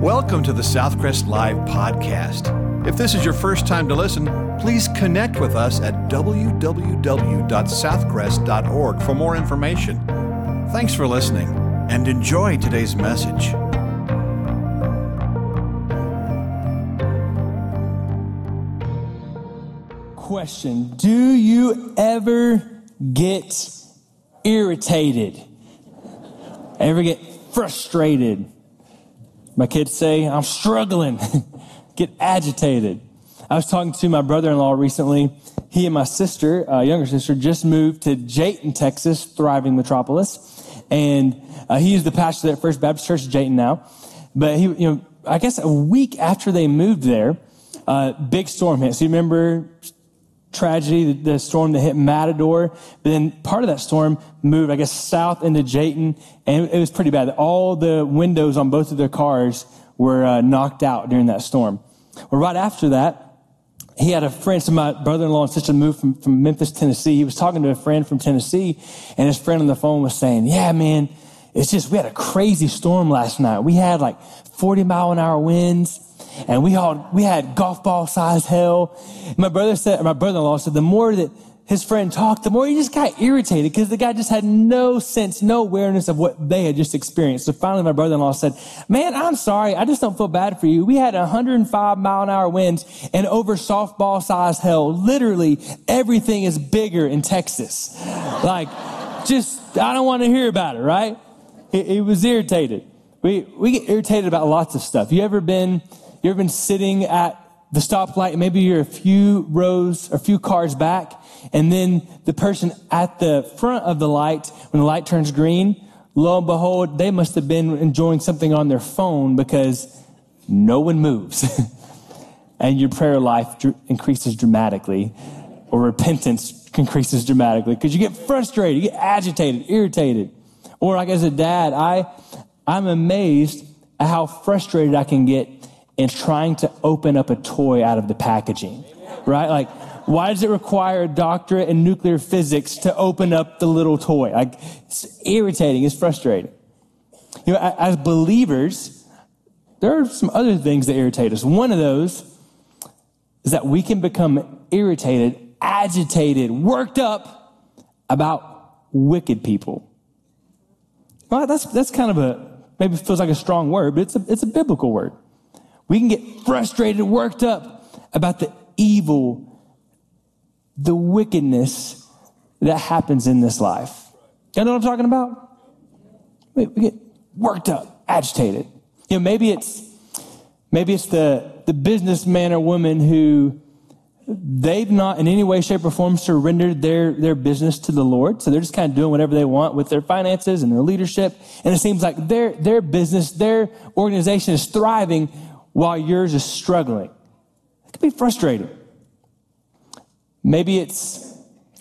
Welcome to the Southcrest Live podcast. If this is your first time to listen, please connect with us at www.southcrest.org for more information. Thanks for listening and enjoy today's message. Question Do you ever get irritated? Ever get frustrated? My kids say, I'm struggling, get agitated. I was talking to my brother in law recently. He and my sister, uh, younger sister, just moved to Jayton, Texas, thriving metropolis. And uh, he is the pastor at First Baptist Church Jayton now. But he, you know, I guess a week after they moved there, uh, big storm hit. So you remember tragedy, the, storm that hit Matador. But then part of that storm moved, I guess, south into Jayton, and it was pretty bad. All the windows on both of their cars were uh, knocked out during that storm. Well, right after that, he had a friend, so my brother-in-law and sister moved from, from Memphis, Tennessee. He was talking to a friend from Tennessee, and his friend on the phone was saying, yeah, man, it's just, we had a crazy storm last night. We had like 40 mile an hour winds and we all we had golf ball size hell. My brother said, my brother-in-law said, the more that his friend talked, the more he just got irritated because the guy just had no sense, no awareness of what they had just experienced. So finally, my brother-in-law said, "Man, I'm sorry. I just don't feel bad for you. We had 105 mile an hour winds and over softball size hell. Literally, everything is bigger in Texas. like, just I don't want to hear about it. Right? He, he was irritated. We we get irritated about lots of stuff. You ever been you ever been sitting at the stoplight, maybe you're a few rows, a few cars back, and then the person at the front of the light, when the light turns green, lo and behold, they must have been enjoying something on their phone because no one moves. and your prayer life increases dramatically, or repentance increases dramatically because you get frustrated, you get agitated, irritated. Or like as a dad, I, I'm amazed at how frustrated I can get and trying to open up a toy out of the packaging, right? Like, why does it require a doctorate in nuclear physics to open up the little toy? Like, it's irritating, it's frustrating. You know, as believers, there are some other things that irritate us. One of those is that we can become irritated, agitated, worked up about wicked people. Well, that's, that's kind of a, maybe feels like a strong word, but it's a, it's a biblical word. We can get frustrated, worked up about the evil, the wickedness that happens in this life. You know what I'm talking about? We, we get worked up, agitated. You know, maybe it's maybe it's the the businessman or woman who they've not in any way, shape, or form surrendered their, their business to the Lord. So they're just kind of doing whatever they want with their finances and their leadership. And it seems like their, their business, their organization is thriving while yours is struggling. It can be frustrating. Maybe it's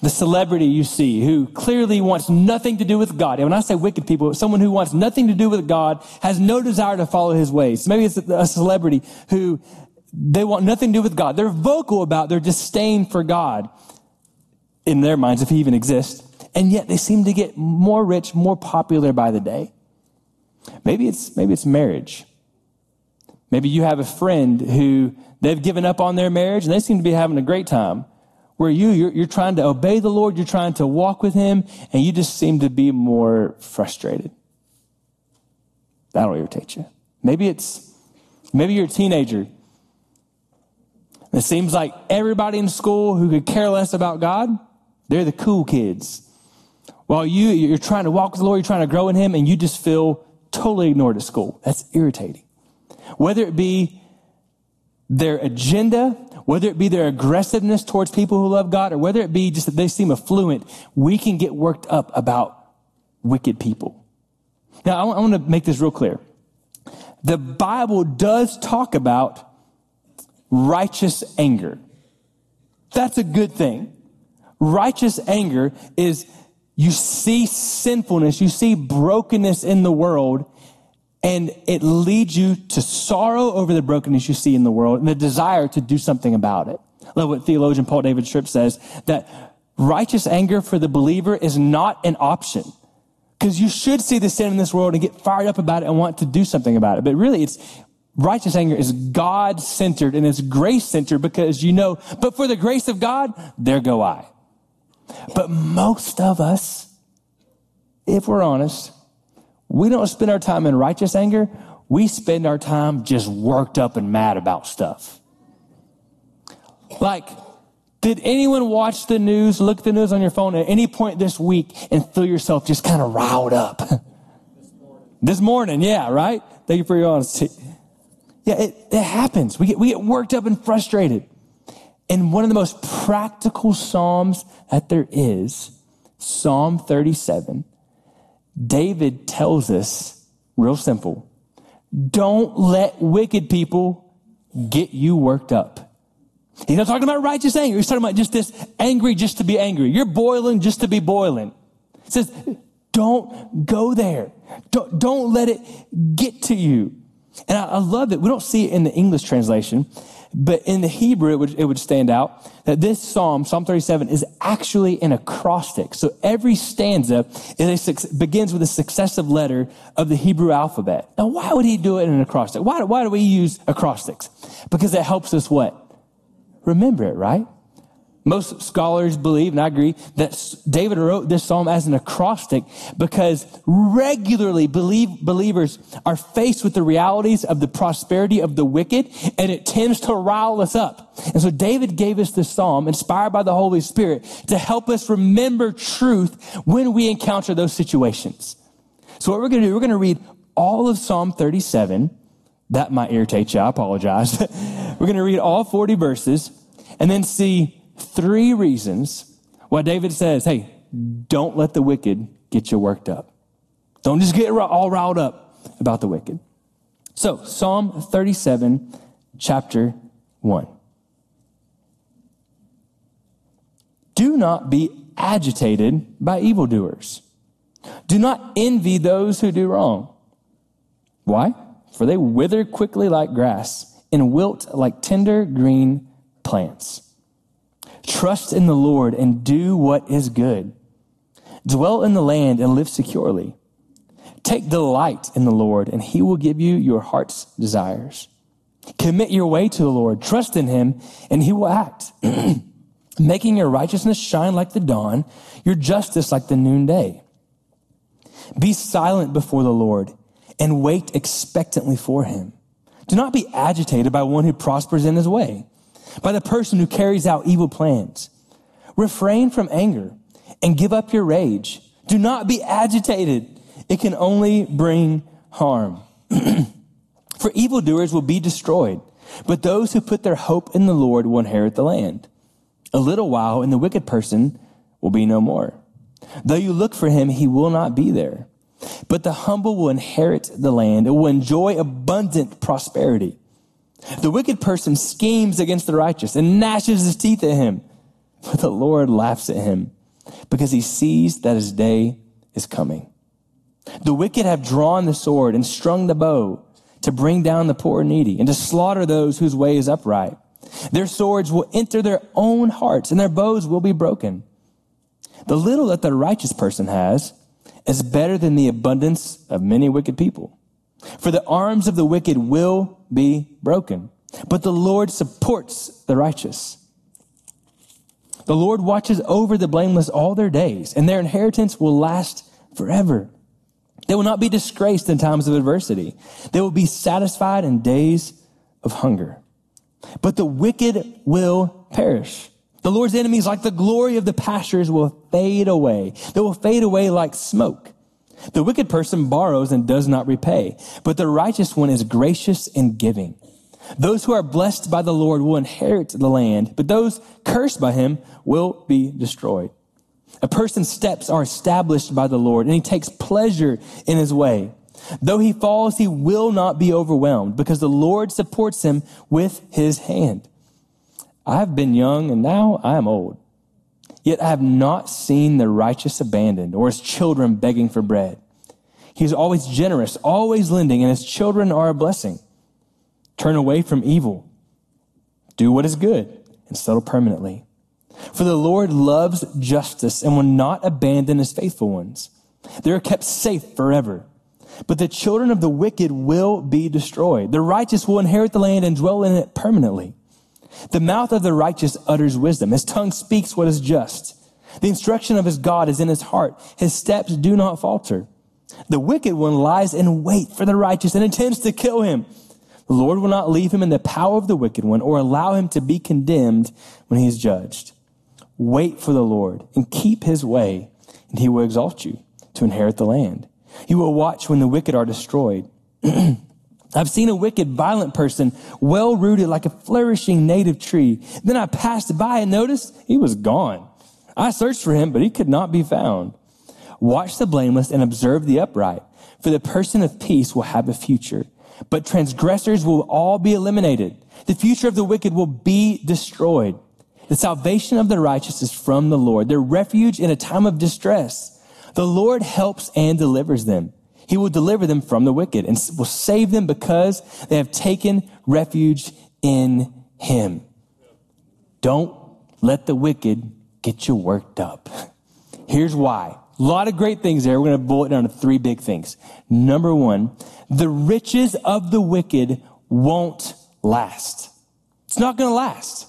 the celebrity you see who clearly wants nothing to do with God. And when I say wicked people, someone who wants nothing to do with God has no desire to follow his ways. Maybe it's a celebrity who they want nothing to do with God. They're vocal about their disdain for God in their minds, if he even exists. And yet they seem to get more rich, more popular by the day. Maybe it's, maybe it's marriage. Maybe you have a friend who they've given up on their marriage and they seem to be having a great time. Where you, you're, you're trying to obey the Lord, you're trying to walk with Him, and you just seem to be more frustrated. That'll irritate you. Maybe it's, maybe you're a teenager. It seems like everybody in school who could care less about God, they're the cool kids. While you, you're trying to walk with the Lord, you're trying to grow in Him, and you just feel totally ignored at school. That's irritating whether it be their agenda, whether it be their aggressiveness towards people who love God, or whether it be just that they seem affluent, we can get worked up about wicked people. Now, I want to make this real clear. The Bible does talk about righteous anger. That's a good thing. Righteous anger is you see sinfulness, you see brokenness in the world, and it leads you to sorrow over the brokenness you see in the world and the desire to do something about it. Love what theologian Paul David Tripp says that righteous anger for the believer is not an option. Because you should see the sin in this world and get fired up about it and want to do something about it. But really, it's righteous anger is God centered and it's grace centered because you know, but for the grace of God, there go I. But most of us, if we're honest, we don't spend our time in righteous anger. We spend our time just worked up and mad about stuff. Like, did anyone watch the news, look at the news on your phone at any point this week and feel yourself just kind of riled up? This morning. this morning, yeah, right? Thank you for your honesty. Yeah, it, it happens. We get, we get worked up and frustrated. And one of the most practical Psalms that there is, Psalm 37, David tells us, real simple, don't let wicked people get you worked up. He's not talking about righteous anger. He's talking about just this angry just to be angry. You're boiling just to be boiling. He says, don't go there. Don't, don't let it get to you. And I, I love it. We don't see it in the English translation, but in the Hebrew, it would, it would stand out that this psalm, Psalm 37, is actually an acrostic. So every stanza is a, begins with a successive letter of the Hebrew alphabet. Now, why would he do it in an acrostic? Why, why do we use acrostics? Because it helps us what? Remember it, right? Most scholars believe, and I agree, that David wrote this psalm as an acrostic because regularly believe, believers are faced with the realities of the prosperity of the wicked, and it tends to rile us up. And so David gave us this psalm, inspired by the Holy Spirit, to help us remember truth when we encounter those situations. So what we're going to do, we're going to read all of Psalm 37. That might irritate you. I apologize. we're going to read all 40 verses and then see three reasons why David says, hey, don't let the wicked get you worked up. Don't just get all riled up about the wicked. So, Psalm 37, chapter 1. Do not be agitated by evildoers. Do not envy those who do wrong. Why? For they wither quickly like grass and wilt like tender green plants. Trust in the Lord and do what is good. Dwell in the land and live securely. Take delight in the Lord, and he will give you your heart's desires. Commit your way to the Lord. Trust in him, and he will act, making your righteousness shine like the dawn, your justice like the noonday. Be silent before the Lord and wait expectantly for him. Do not be agitated by one who prospers in his way by the person who carries out evil plans. Refrain from anger and give up your rage. Do not be agitated. It can only bring harm. For evildoers will be destroyed, but those who put their hope in the Lord will inherit the land. A little while, and the wicked person will be no more. Though you look for him, he will not be there. But the humble will inherit the land and will enjoy abundant prosperity. The wicked person schemes against the righteous and gnashes his teeth at him. But the Lord laughs at him because he sees that his day is coming. The wicked have drawn the sword and strung the bow to bring down the poor and needy and to slaughter those whose way is upright. Their swords will enter their own hearts and their bows will be broken. The little that the righteous person has is better than the abundance of many wicked people. For the arms of the wicked will be broken, but the Lord supports the righteous. The Lord watches over the blameless all their days, and their inheritance will last forever. They will not be disgraced in times of adversity. They will be satisfied in days of hunger. But the wicked will perish. The Lord's enemies, like the glory of the pastures, will fade away. They will fade away like smoke. The wicked person borrows and does not repay, but the righteous one is gracious in giving. Those who are blessed by the Lord will inherit the land, but those cursed by him will be destroyed. A person's steps are established by the Lord, and he takes pleasure in his way. Though he falls, he will not be overwhelmed, because the Lord supports him with his hand. I have been young, and now I am old. Yet I have not seen the righteous abandoned or his children begging for bread. He is always generous, always lending, and his children are a blessing. Turn away from evil. Do what is good and settle permanently. For the Lord loves justice and will not abandon his faithful ones. They are kept safe forever. But the children of the wicked will be destroyed. The righteous will inherit the land and dwell in it permanently. The mouth of the righteous utters wisdom. His tongue speaks what is just. The instruction of his God is in his heart. His steps do not falter. The wicked one lies in wait for the righteous and intends to kill him. The Lord will not leave him in the power of the wicked one or allow him to be condemned when he is judged. Wait for the Lord and keep his way, and he will exalt you to inherit the land. You will watch when the wicked are destroyed. I've seen a wicked, violent person, well rooted like a flourishing native tree. Then I passed by and noticed he was gone. I searched for him, but he could not be found. Watch the blameless and observe the upright, for the person of peace will have a future, but transgressors will all be eliminated. The future of the wicked will be destroyed. The salvation of the righteous is from the Lord, their refuge in a time of distress. The Lord helps and delivers them. He will deliver them from the wicked and will save them because they have taken refuge in him. Don't let the wicked get you worked up. Here's why. A lot of great things there. We're going to boil it down to three big things. Number one, the riches of the wicked won't last. It's not going to last.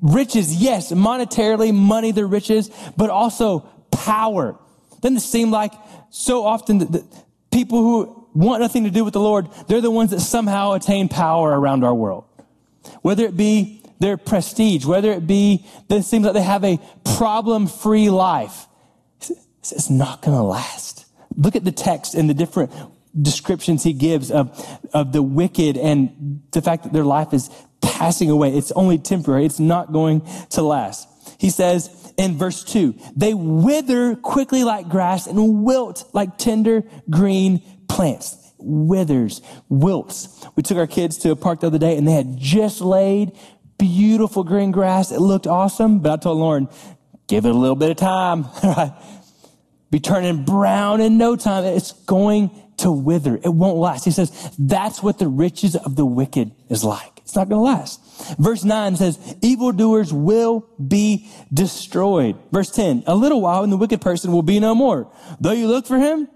Riches, yes, monetarily, money, the riches, but also power. Doesn't it seem like so often the, people who want nothing to do with the Lord, they're the ones that somehow attain power around our world. Whether it be their prestige, whether it be that it seems like they have a problem free life, it's not going to last. Look at the text and the different descriptions he gives of, of the wicked and the fact that their life is passing away. It's only temporary. It's not going to last. He says, in verse 2 they wither quickly like grass and wilt like tender green plants. Withers wilts. We took our kids to a park the other day and they had just laid beautiful green grass. It looked awesome but i told lauren give it a little bit of time be turning brown in no time. It's going to wither. It won't last. He says that's what the riches of the wicked is like it's not going to last Verse 9 says, evildoers will be destroyed. Verse 10, a little while and the wicked person will be no more. Though you look for him,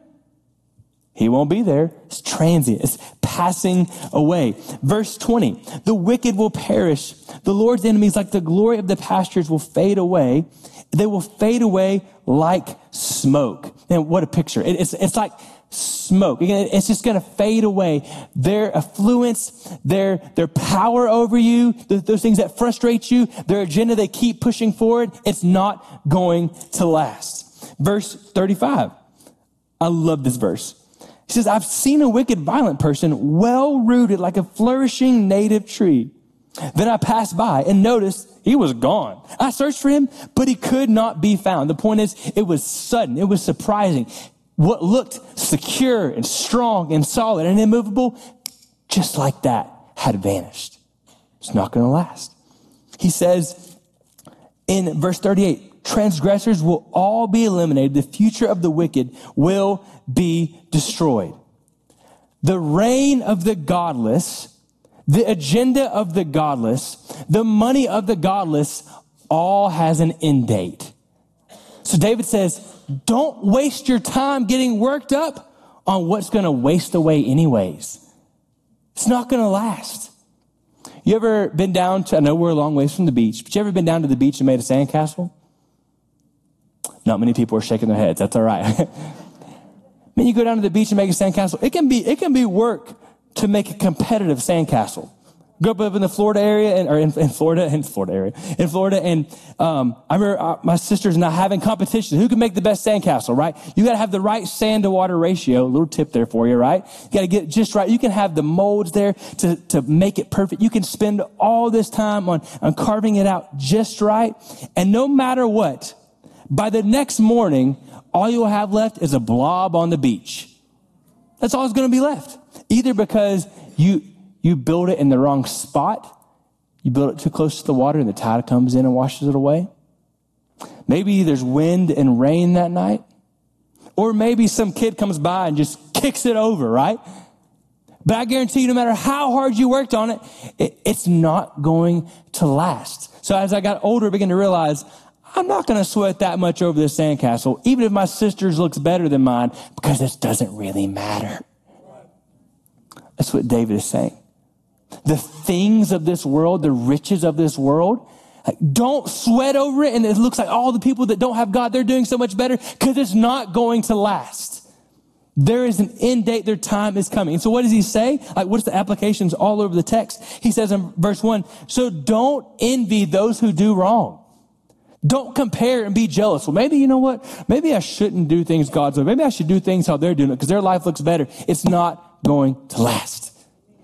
he won't be there. It's transient. It's passing away. Verse 20, the wicked will perish. The Lord's enemies, like the glory of the pastures, will fade away. They will fade away like smoke. And what a picture. It's, it's like smoke. It's just going to fade away. Their affluence, their, their power over you, those things that frustrate you, their agenda they keep pushing forward, it's not going to last. Verse 35. I love this verse. He says, I've seen a wicked, violent person well rooted like a flourishing native tree. Then I passed by and noticed he was gone. I searched for him, but he could not be found. The point is, it was sudden. It was surprising what looked secure and strong and solid and immovable, just like that, had vanished. It's not going to last. He says in verse 38, transgressors will all be eliminated. The future of the wicked will be destroyed. The reign of the godless, the agenda of the godless, the money of the godless all has an end date. So David says, don't waste your time getting worked up on what's going to waste away anyways. It's not going to last. You ever been down to, I know we're a long ways from the beach, but you ever been down to the beach and made a sandcastle? Not many people are shaking their heads. That's all right. When you go down to the beach and make a sandcastle. It can be, it can be work to make a competitive sandcastle grew up in the Florida area, and, or in, in, Florida, in Florida area, in Florida, and um, I remember uh, my sisters and I having competition. Who can make the best sandcastle? Right? You got to have the right sand to water ratio. A little tip there for you, right? You got to get just right. You can have the molds there to to make it perfect. You can spend all this time on on carving it out just right, and no matter what, by the next morning, all you'll have left is a blob on the beach. That's all that's going to be left. Either because you you build it in the wrong spot. You build it too close to the water and the tide comes in and washes it away. Maybe there's wind and rain that night. Or maybe some kid comes by and just kicks it over, right? But I guarantee you, no matter how hard you worked on it, it it's not going to last. So as I got older, I began to realize I'm not going to sweat that much over this sandcastle, even if my sister's looks better than mine, because this doesn't really matter. That's what David is saying. The things of this world, the riches of this world, don't sweat over it. And it looks like all the people that don't have God, they're doing so much better because it's not going to last. There is an end date. Their time is coming. And so what does he say? Like, what's the applications all over the text? He says in verse one, so don't envy those who do wrong. Don't compare and be jealous. Well, maybe you know what? Maybe I shouldn't do things God's way. Maybe I should do things how they're doing it because their life looks better. It's not going to last.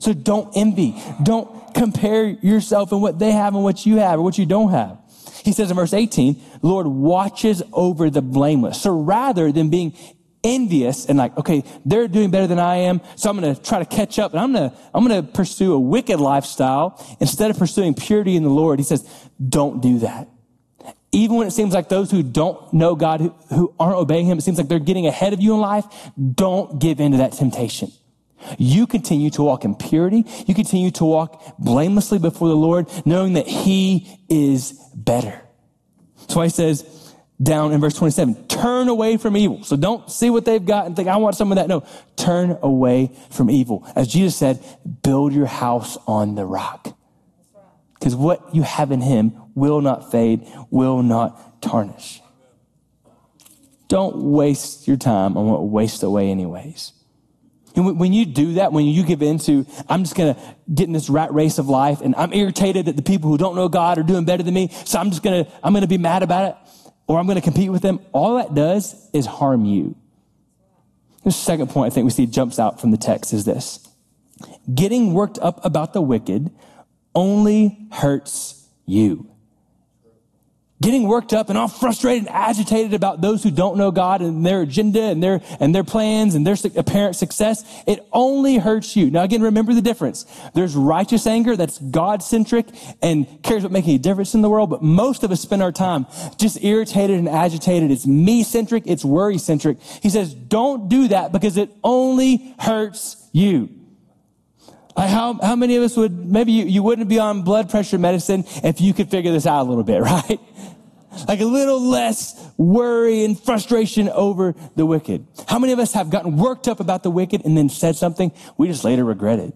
So don't envy. Don't compare yourself and what they have and what you have or what you don't have. He says in verse 18, Lord watches over the blameless. So rather than being envious and like, okay, they're doing better than I am, so I'm going to try to catch up and I'm going to, I'm going to pursue a wicked lifestyle instead of pursuing purity in the Lord. He says, don't do that. Even when it seems like those who don't know God, who, who aren't obeying Him, it seems like they're getting ahead of you in life, don't give in to that temptation. You continue to walk in purity. You continue to walk blamelessly before the Lord, knowing that He is better. So he says down in verse 27, turn away from evil. So don't see what they've got and think, I want some of that. No, turn away from evil. As Jesus said, build your house on the rock. Because what you have in Him will not fade, will not tarnish. Don't waste your time on what waste away anyways. And when you do that, when you give into, I'm just going to get in this rat race of life and I'm irritated that the people who don't know God are doing better than me. So I'm just going to, I'm going to be mad about it or I'm going to compete with them. All that does is harm you. The second point I think we see jumps out from the text is this. Getting worked up about the wicked only hurts you getting worked up and all frustrated and agitated about those who don't know God and their agenda and their, and their plans and their apparent success, it only hurts you. Now again, remember the difference. There's righteous anger that's God-centric and cares about making a difference in the world, but most of us spend our time just irritated and agitated. It's me-centric, it's worry-centric. He says, don't do that because it only hurts you. How, how many of us would, maybe you, you wouldn't be on blood pressure medicine if you could figure this out a little bit, right? Like a little less worry and frustration over the wicked. How many of us have gotten worked up about the wicked and then said something we just later regretted?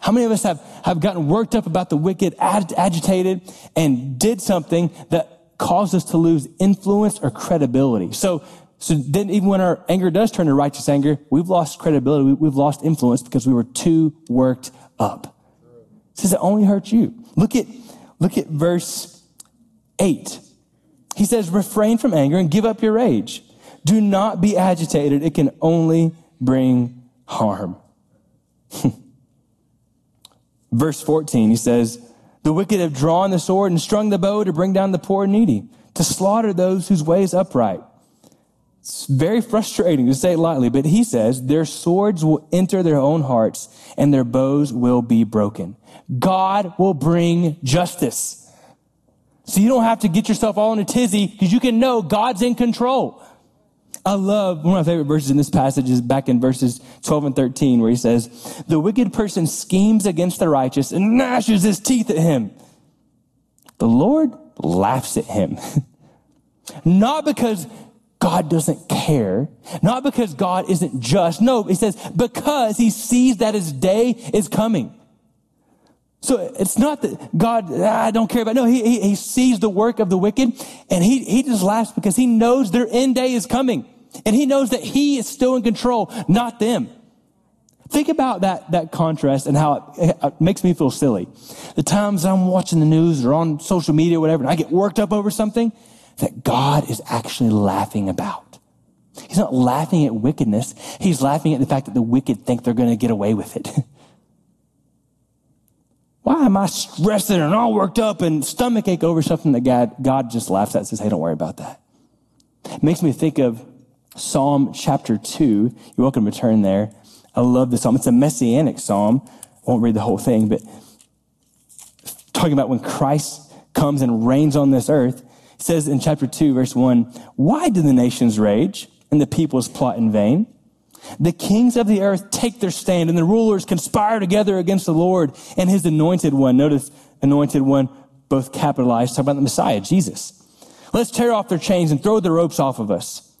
How many of us have, have gotten worked up about the wicked, ag- agitated, and did something that caused us to lose influence or credibility? So, so then even when our anger does turn to righteous anger, we've lost credibility, we, have lost influence because we were too worked up. It says it only hurts you. Look at, look at verse 8. He says, refrain from anger and give up your rage. Do not be agitated. It can only bring harm. Verse 14, he says, the wicked have drawn the sword and strung the bow to bring down the poor and needy, to slaughter those whose way is upright. It's very frustrating to say it lightly, but he says, their swords will enter their own hearts and their bows will be broken. God will bring justice. So you don't have to get yourself all in a tizzy because you can know God's in control. I love one of my favorite verses in this passage is back in verses 12 and 13 where he says, the wicked person schemes against the righteous and gnashes his teeth at him. The Lord laughs at him. Not because God doesn't care, not because God isn't just. No, he says, because he sees that his day is coming. So it's not that God, ah, I don't care about, no, he, he, he sees the work of the wicked and he, he just laughs because he knows their end day is coming. And he knows that he is still in control, not them. Think about that, that contrast and how it, it, makes me feel silly. The times I'm watching the news or on social media or whatever, and I get worked up over something that God is actually laughing about. He's not laughing at wickedness. He's laughing at the fact that the wicked think they're going to get away with it. Why am I stressing and all worked up and stomach ache over something that God, God just laughs at and says, hey, don't worry about that? It makes me think of Psalm chapter 2. You're welcome to turn there. I love this psalm. It's a messianic psalm. I won't read the whole thing, but talking about when Christ comes and reigns on this earth, it says in chapter 2, verse 1, Why do the nations rage and the peoples plot in vain? The kings of the earth take their stand and the rulers conspire together against the Lord and his anointed one. Notice anointed one, both capitalized, talk about the Messiah, Jesus. Let's tear off their chains and throw the ropes off of us.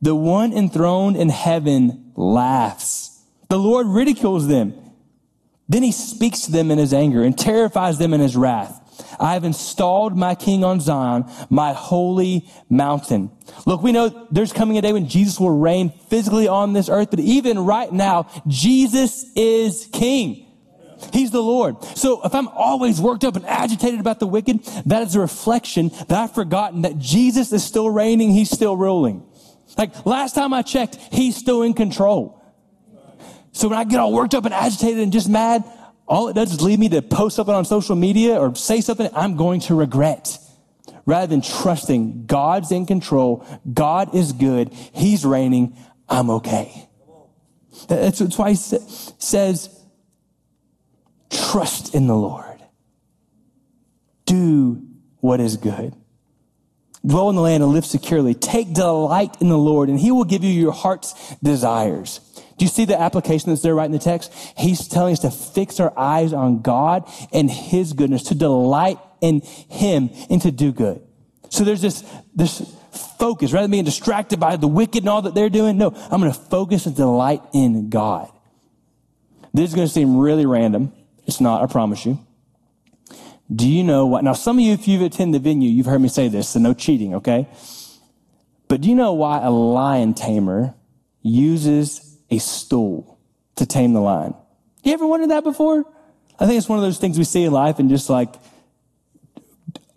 The one enthroned in heaven laughs. The Lord ridicules them. Then he speaks to them in his anger and terrifies them in his wrath. I have installed my king on Zion, my holy mountain. Look, we know there's coming a day when Jesus will reign physically on this earth, but even right now, Jesus is king. He's the Lord. So if I'm always worked up and agitated about the wicked, that is a reflection that I've forgotten that Jesus is still reigning. He's still ruling. Like last time I checked, he's still in control. So when I get all worked up and agitated and just mad, all it does is lead me to post something on social media or say something I'm going to regret. Rather than trusting God's in control, God is good, He's reigning, I'm okay. That's, why He says, trust in the Lord. Do what is good. Dwell in the land and live securely. Take delight in the Lord, and He will give you your heart's desires. Do you see the application that's there right in the text? He's telling us to fix our eyes on God and His goodness, to delight in Him and to do good. So there's this, this focus, rather than being distracted by the wicked and all that they're doing. No, I'm going to focus and delight in God. This is going to seem really random. It's not, I promise you. Do you know what? Now, some of you, if you've attended the venue, you've heard me say this, so no cheating, okay? But do you know why a lion tamer uses a stool to tame the lion. You ever wondered that before? I think it's one of those things we see in life and just like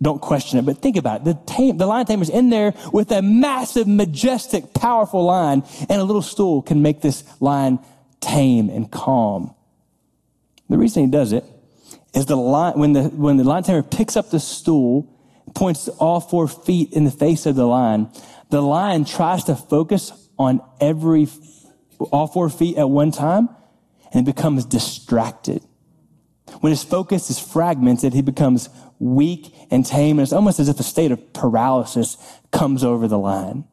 don't question it, but think about it. The, tame, the lion tamer's in there with a massive, majestic, powerful lion, and a little stool can make this lion tame and calm. The reason he does it is the lion, when the, when the lion tamer picks up the stool, points all four feet in the face of the lion, the lion tries to focus on every all four feet at one time and becomes distracted. When his focus is fragmented, he becomes weak and tame, and it's almost as if a state of paralysis comes over the line.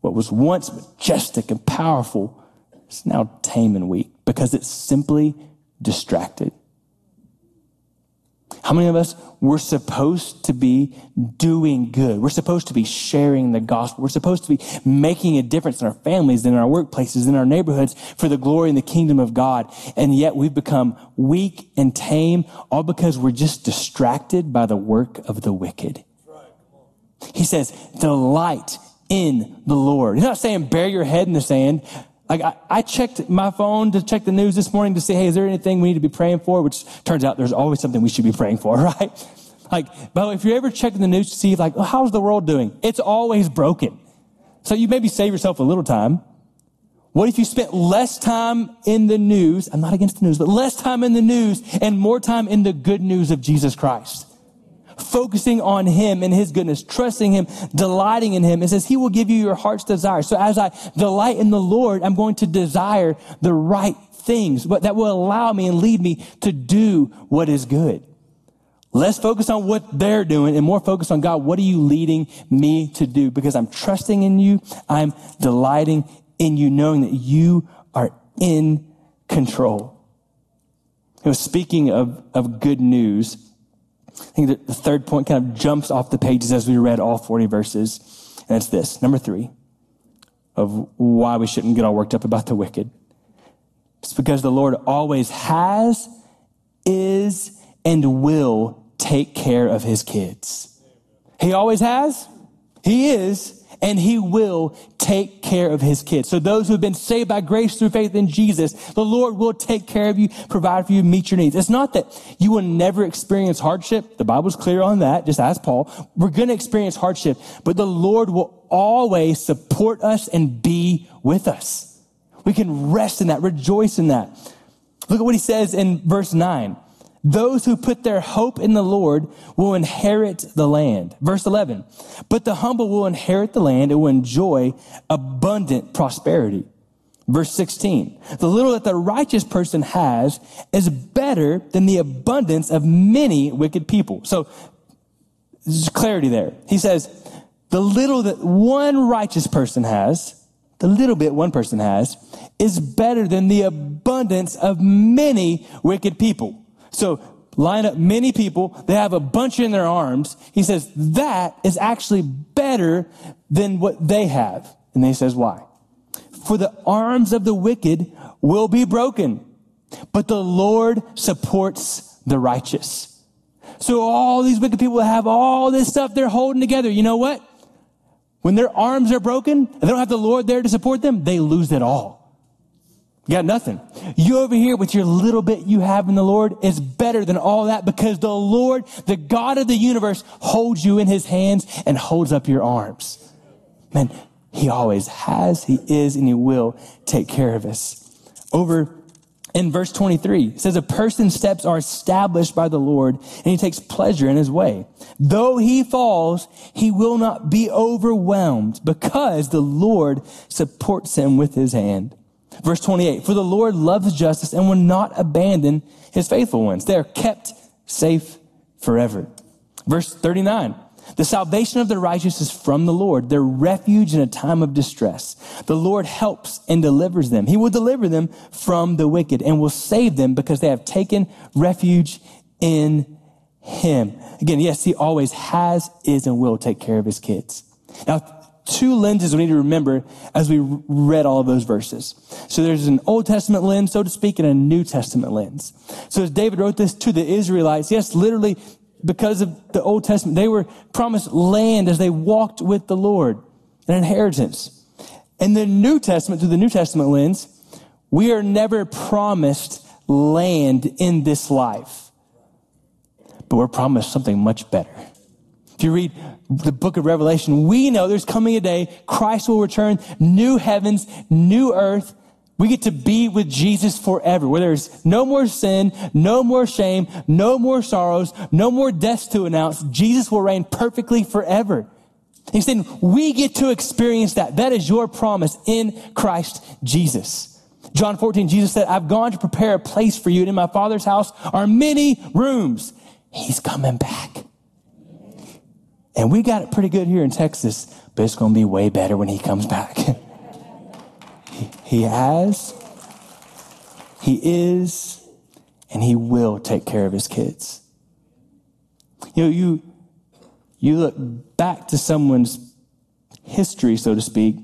What was once majestic and powerful is now tame and weak because it's simply distracted. How many of us, we're supposed to be doing good. We're supposed to be sharing the gospel. We're supposed to be making a difference in our families, in our workplaces, in our neighborhoods for the glory and the kingdom of God. And yet we've become weak and tame all because we're just distracted by the work of the wicked. He says, delight in the Lord. He's not saying bury your head in the sand. Like I, I, checked my phone to check the news this morning to say, hey, is there anything we need to be praying for? Which turns out there's always something we should be praying for, right? Like, but if you're ever checking the news to see like, oh, how's the world doing? It's always broken. So you maybe save yourself a little time. What if you spent less time in the news? I'm not against the news, but less time in the news and more time in the good news of Jesus Christ focusing on Him and His goodness, trusting Him, delighting in Him. It says He will give you your heart's desire. So as I delight in the Lord, I'm going to desire the right things, but that will allow me and lead me to do what is good. Less focus on what they're doing and more focus on God. What are you leading me to do? Because I'm trusting in you. I'm delighting in you, knowing that you are in control. You know, speaking of, of good news, I think that the third point kind of jumps off the pages as we read all 40 verses. And it's this number three of why we shouldn't get all worked up about the wicked. It's because the Lord always has, is, and will take care of his kids. He always has, he is, and he will take care of his kids. So those who have been saved by grace through faith in Jesus, the Lord will take care of you, provide for you, meet your needs. It's not that you will never experience hardship. The Bible's clear on that. Just ask Paul. We're going to experience hardship, but the Lord will always support us and be with us. We can rest in that, rejoice in that. Look at what he says in verse 9. Those who put their hope in the Lord will inherit the land. Verse 11. But the humble will inherit the land and will enjoy abundant prosperity. Verse 16. The little that the righteous person has is better than the abundance of many wicked people. So there's clarity there. He says, the little that one righteous person has, the little bit one person has, is better than the abundance of many wicked people. So line up many people, they have a bunch in their arms. He says, that is actually better than what they have. And he says, why? For the arms of the wicked will be broken, but the Lord supports the righteous. So all these wicked people have all this stuff they're holding together. You know what? When their arms are broken and they don't have the Lord there to support them, they lose it all. You got nothing. You over here with your little bit you have in the Lord is better than all that because the Lord, the God of the universe, holds you in his hands and holds up your arms. Man, he always has, he is, and he will take care of us. Over in verse 23, it says, A person's steps are established by the Lord, and he takes pleasure in his way. Though he falls, he will not be overwhelmed because the Lord supports him with his hand. Verse 28, for the Lord loves justice and will not abandon his faithful ones. They are kept safe forever. Verse 39, the salvation of the righteous is from the Lord, their refuge in a time of distress. The Lord helps and delivers them. He will deliver them from the wicked and will save them because they have taken refuge in him. Again, yes, he always has, is, and will take care of his kids. Now, two lenses we need to remember as we read all of those verses. So there's an Old Testament lens, so to speak, and a New Testament lens. So as David wrote this to the Israelites, yes, literally because of the Old Testament, they were promised land as they walked with the Lord, an inheritance. In the New Testament, through the New Testament lens, we are never promised land in this life, but we're promised something much better. If you read the book of Revelation, we know there's coming a day, Christ will return, new heavens, new earth. We get to be with Jesus forever, where there's no more sin, no more shame, no more sorrows, no more deaths to announce. Jesus will reign perfectly forever. He's saying we get to experience that. That is your promise in Christ Jesus. John 14, Jesus said, I've gone to prepare a place for you, and in my Father's house are many rooms. He's coming back. And we got it pretty good here in Texas, but it's going to be way better when he comes back. he, he has, he is, and he will take care of his kids. You know, you, you look back to someone's history, so to speak,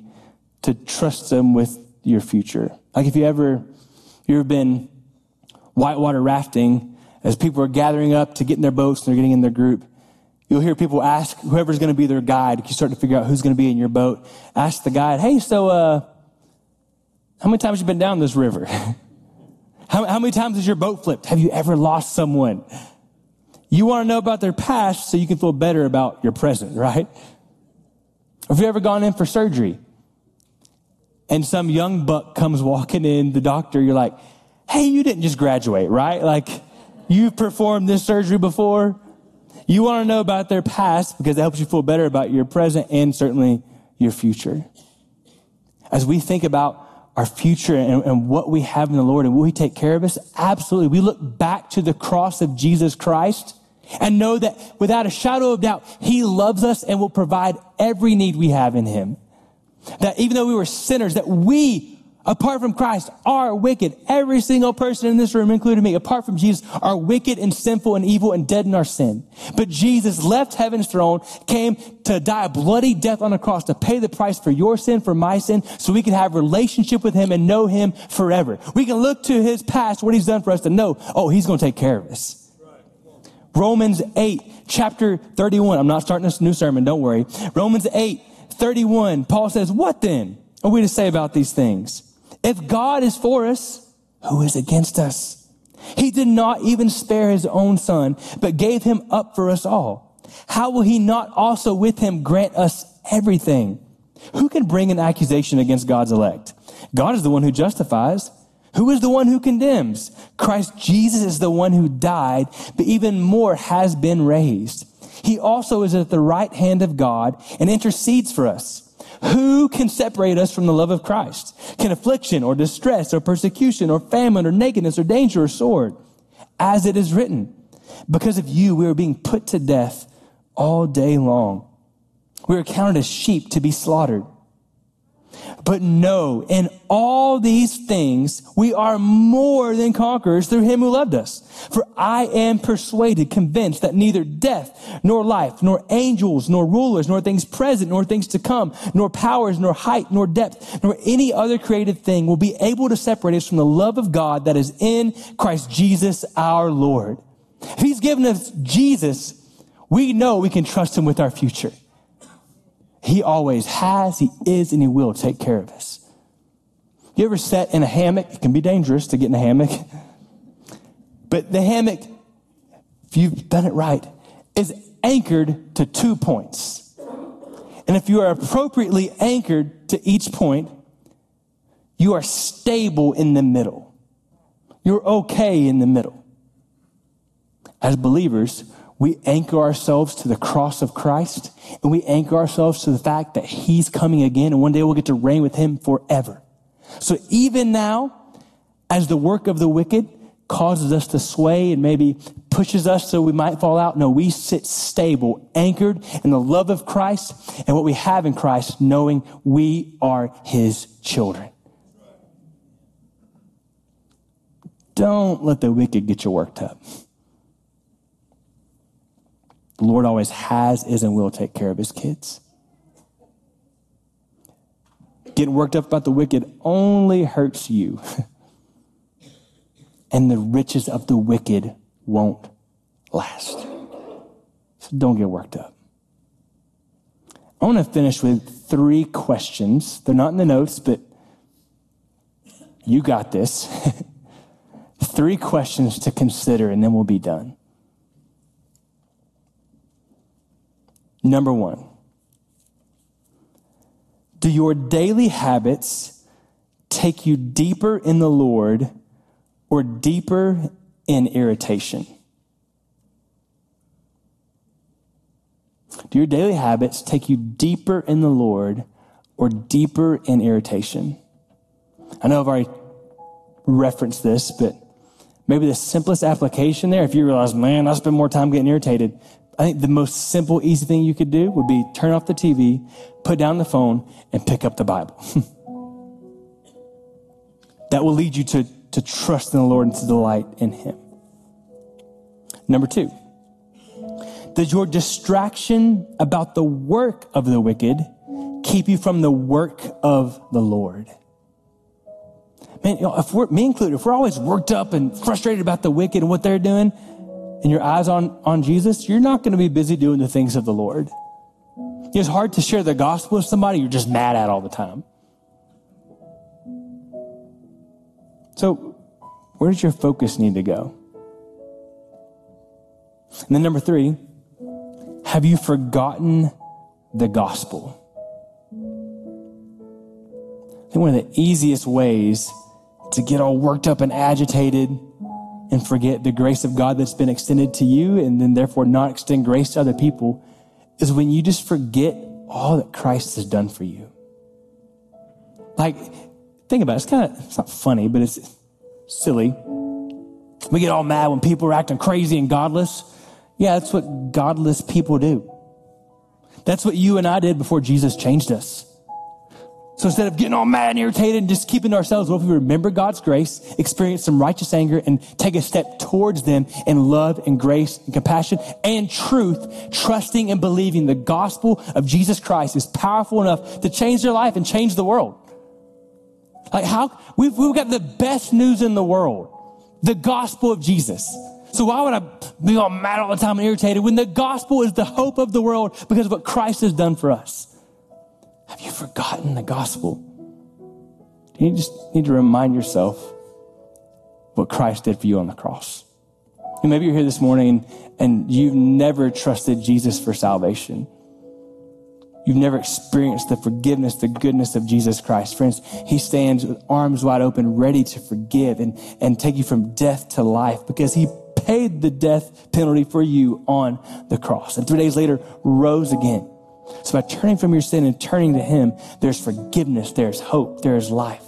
to trust them with your future. Like if you ever, you ever been whitewater rafting as people are gathering up to get in their boats and they're getting in their group You'll hear people ask whoever's going to be their guide. You start to figure out who's going to be in your boat. Ask the guide, hey, so uh, how many times have you been down this river? how, how many times has your boat flipped? Have you ever lost someone? You want to know about their past so you can feel better about your present, right? Have you ever gone in for surgery and some young buck comes walking in, the doctor, you're like, hey, you didn't just graduate, right? Like, you've performed this surgery before. You want to know about their past because it helps you feel better about your present and certainly your future. As we think about our future and, and, what we have in the Lord and will He take care of us? Absolutely. We look back to the cross of Jesus Christ and know that without a shadow of doubt, He loves us and will provide every need we have in Him. That even though we were sinners, that we apart from Christ, are wicked. Every single person in this room, including me, apart from Jesus, are wicked and sinful and evil and dead in our sin. But Jesus left heaven's throne, came to die a bloody death on the cross to pay the price for your sin, for my sin, so we can have relationship with him and know him forever. We can look to his past, what he's done for us to know, oh, he's going to take care of us. Romans 8, chapter 31. I'm not starting this new sermon, don't worry. Romans 8, 31, Paul says, what then are we to say about these things? If God is for us, who is against us? He did not even spare his own son, but gave him up for us all. How will he not also with him grant us everything? Who can bring an accusation against God's elect? God is the one who justifies. Who is the one who condemns? Christ Jesus is the one who died, but even more has been raised. He also is at the right hand of God and intercedes for us. Who can separate us from the love of Christ? Can affliction or distress or persecution or famine or nakedness or danger or sword? As it is written, because of you, we are being put to death all day long. We are counted as sheep to be slaughtered. But no, in all these things, we are more than conquerors through him who loved us. For I am persuaded, convinced that neither death, nor life, nor angels, nor rulers, nor things present, nor things to come, nor powers, nor height, nor depth, nor any other created thing will be able to separate us from the love of God that is in Christ Jesus our Lord. If he's given us Jesus, we know we can trust him with our future. He always has, He is, and He will take care of us. You ever sat in a hammock? It can be dangerous to get in a hammock. But the hammock, if you've done it right, is anchored to two points. And if you are appropriately anchored to each point, you are stable in the middle. You're okay in the middle. As believers, we anchor ourselves to the cross of Christ and we anchor ourselves to the fact that he's coming again and one day we'll get to reign with him forever. So even now, as the work of the wicked causes us to sway and maybe pushes us so we might fall out, no, we sit stable, anchored in the love of Christ and what we have in Christ, knowing we are his children. Don't let the wicked get you worked up. The Lord always has, is, and will take care of his kids. Getting worked up about the wicked only hurts you. and the riches of the wicked won't last. So don't get worked up. I want to finish with three questions. They're not in the notes, but you got this. three questions to consider, and then we'll be done. Number one, do your daily habits take you deeper in the Lord or deeper in irritation? Do your daily habits take you deeper in the Lord or deeper in irritation? I know I've already referenced this, but maybe the simplest application there, if you realize, man, I spend more time getting irritated, I think the most simple, easy thing you could do would be turn off the TV, put down the phone, and pick up the Bible. that will lead you to, to trust in the Lord and to delight in Him. Number two, does your distraction about the work of the wicked keep you from the work of the Lord? Man, you know, if we're, me included, if we're always worked up and frustrated about the wicked and what they're doing, and your eyes on, on Jesus, you're not going to be busy doing the things of the Lord. It's hard to share the gospel with somebody you're just mad at all the time. So, where does your focus need to go? And then, number three, have you forgotten the gospel? I think one of the easiest ways to get all worked up and agitated and forget the grace of God that's been extended to you and then therefore not extend grace to other people is when you just forget all that Christ has done for you. Like, think about it. It's kind of, it's not funny, but it's silly. We get all mad when people are acting crazy and godless. Yeah, that's what godless people do. That's what you and I did before Jesus changed us. So instead of getting all mad and irritated and just keeping to ourselves, what if we remember God's grace, experience some righteous anger, and take a step towards them in love and grace and compassion and truth, trusting and believing the gospel of Jesus Christ is powerful enough to change their life and change the world. Like how we've, we've got the best news in the world, the gospel of Jesus. So why would I be all mad all the time and irritated when the gospel is the hope of the world because of what Christ has done for us? Have you forgotten the gospel? You just need to remind yourself what Christ did for you on the cross. And maybe you're here this morning and you've never trusted Jesus for salvation. You've never experienced the forgiveness, the goodness of Jesus Christ. Friends, He stands with arms wide open, ready to forgive and, and take you from death to life because He paid the death penalty for you on the cross. And three days later, rose again so by turning from your sin and turning to Him, there's forgiveness, there's hope, there's life.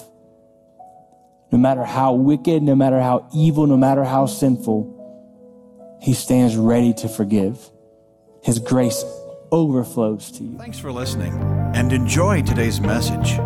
No matter how wicked, no matter how evil, no matter how sinful, He stands ready to forgive. His grace overflows to you. Thanks for listening and enjoy today's message.